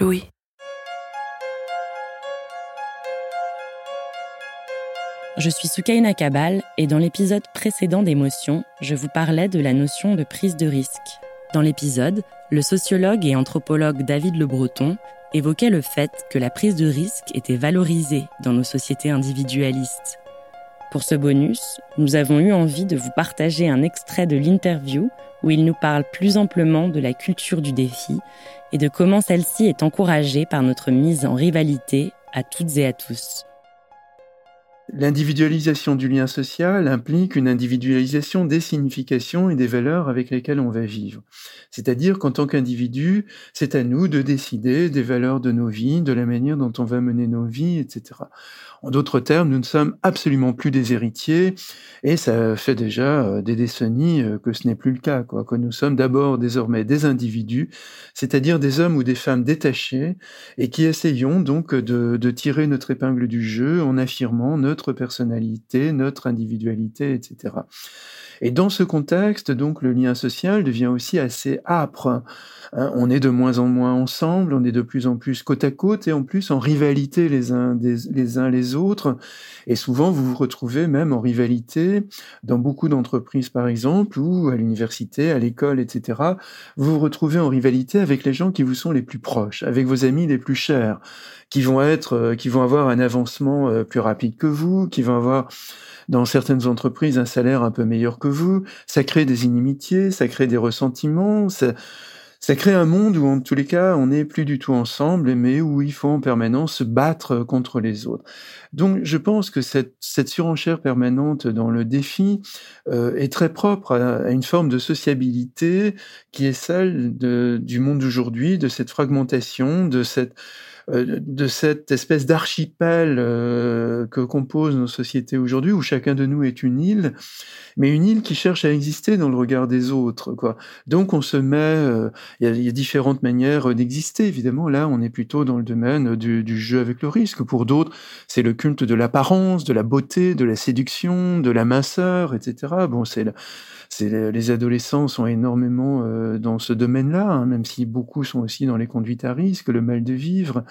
Louis. Je suis Soukaina Kabal et dans l'épisode précédent d'Émotion, je vous parlais de la notion de prise de risque. Dans l'épisode, le sociologue et anthropologue David Le Breton évoquait le fait que la prise de risque était valorisée dans nos sociétés individualistes. Pour ce bonus, nous avons eu envie de vous partager un extrait de l'interview où il nous parle plus amplement de la culture du défi et de comment celle-ci est encouragée par notre mise en rivalité à toutes et à tous. L'individualisation du lien social implique une individualisation des significations et des valeurs avec lesquelles on va vivre. C'est-à-dire qu'en tant qu'individu, c'est à nous de décider des valeurs de nos vies, de la manière dont on va mener nos vies, etc. En d'autres termes, nous ne sommes absolument plus des héritiers, et ça fait déjà euh, des décennies euh, que ce n'est plus le cas, quoi. Que nous sommes d'abord désormais des individus, c'est-à-dire des hommes ou des femmes détachés, et qui essayons donc de, de tirer notre épingle du jeu en affirmant notre personnalité, notre individualité, etc. Et dans ce contexte, donc, le lien social devient aussi assez âpre. Hein, on est de moins en moins ensemble, on est de plus en plus côte à côte et en plus en rivalité les uns, les uns les autres. Et souvent, vous vous retrouvez même en rivalité dans beaucoup d'entreprises, par exemple, ou à l'université, à l'école, etc. Vous vous retrouvez en rivalité avec les gens qui vous sont les plus proches, avec vos amis les plus chers, qui vont être, euh, qui vont avoir un avancement euh, plus rapide que vous, qui vont avoir dans certaines entreprises un salaire un peu meilleur que vous, ça crée des inimitiés, ça crée des ressentiments, ça, crée un monde où en tous les cas on n'est plus du tout ensemble, mais où il faut en permanence se battre contre les autres. Donc je pense que cette, surenchère permanente dans le défi euh, est très propre à, une forme de sociabilité qui est celle du monde d'aujourd'hui, de cette fragmentation, de cette de cette espèce d'archipel euh, que composent nos sociétés aujourd'hui, où chacun de nous est une île, mais une île qui cherche à exister dans le regard des autres. Quoi. Donc on se met, euh, il y, y, a différentes manières d'exister. Évidemment, là, on est plutôt dans le domaine du, du jeu avec le risque. Pour d'autres, c'est le culte de l'apparence, de la beauté, de la séduction, de la minceur, etc. Bon, c'est les adolescents sont énormément euh, dans ce domaine-là, hein, même si beaucoup sont aussi dans les conduites à risque, le mal de vivre.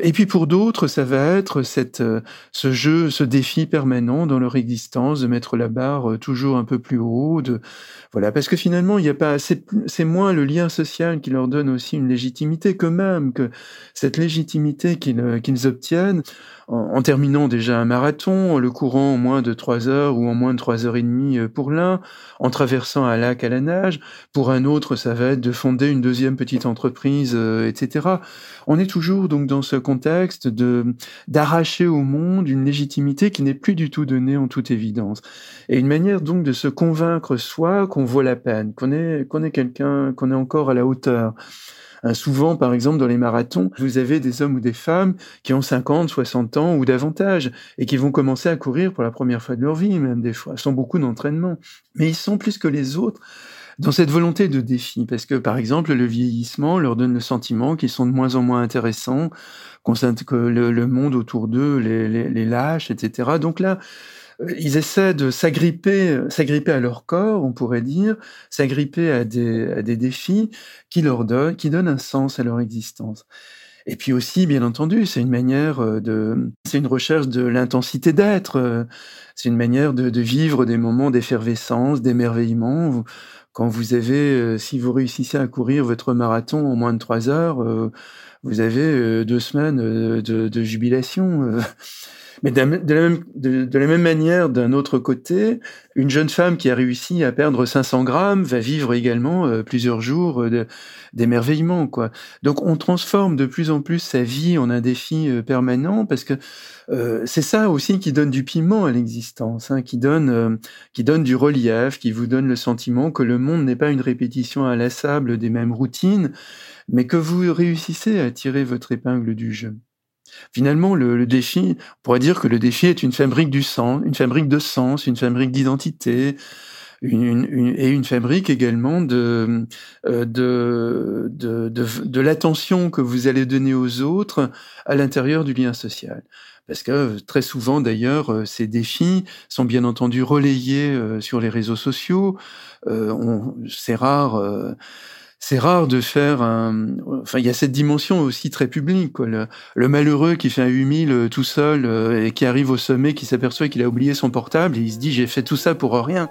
et puis pour d'autres, ça va être cette, euh, ce jeu, ce défi permanent dans leur existence de mettre la barre toujours un peu plus haut. De, voilà, parce que finalement, il y a pas, c'est moins le lien social qui leur donne aussi une légitimité que même que cette légitimité qu'ils qu'ils obtiennent en, terminant déjà un marathon, le courant en moins de trois heures ou en moins de trois heures et demie euh, pour l'un, en traversant un lac à la nage. Pour un autre, ça va être de fonder une deuxième petite entreprise, euh, etc. On est toujours donc dans ce contexte de d'arracher au monde une légitimité qui n'est plus du tout donnée en toute évidence, et une manière donc de se convaincre soi qu'on vaut la peine, qu'on est qu'on est quelqu'un, qu'on est encore à la hauteur. Euh, souvent, par exemple, dans les marathons, vous avez des hommes ou des femmes qui ont 50, 60 ans ou davantage et qui vont commencer à courir pour la première fois de leur vie, même des fois, sans beaucoup d'entraînement. Mais ils sont plus que les autres dans cette volonté de défi, parce que par exemple le vieillissement leur donne le sentiment qu'ils sont de moins en moins intéressants, que le, monde autour d'eux les, les, les lâche, etc. Donc là, euh, ils essaient de s'agripper, s'agripper à leur corps, on pourrait dire, s'agripper à des, à des défis qui leur donnent, qui donnent un sens à leur existence. Et puis aussi, bien entendu, c'est une manière euh, de, c'est une recherche de l'intensité d'être. Euh, c'est une manière de, de, vivre des moments d'effervescence, d'émerveillement quand vous avez, si vous réussissez à courir votre marathon en moins de trois heures, vous avez deux semaines de, de jubilation. Mais de la, même, manière, d'un autre côté, une jeune femme qui a réussi à perdre 500 grammes va vivre également euh, plusieurs jours euh, d'émerveillement. quoi. Donc on transforme de plus en plus sa vie en un défi euh, permanent parce que c'est ça aussi qui donne du piment à l'existence, hein, qui donne qui donne du relief, qui vous donne le sentiment que le monde n'est pas une répétition inlassable des mêmes routines, mais que vous réussissez à tirer votre épingle du jeu. Finalement, le, défi, on pourrait dire que le défi est une fabrique du sens, une fabrique de sens, une fabrique d'identité, et une fabrique également euh, de, l'attention que vous allez donner aux autres à l'intérieur du lien social. Parce que très souvent, d'ailleurs, euh, ces défis sont bien entendu relayés euh, sur les réseaux sociaux. c'est rare c'est rare de faire un... Enfin, il y a cette dimension aussi très publique. Quoi. Le, malheureux qui fait un 8000 euh, tout seul euh, et qui arrive au sommet, qui s'aperçoit qu'il a oublié son portable et il se dit j'ai fait tout ça pour rien.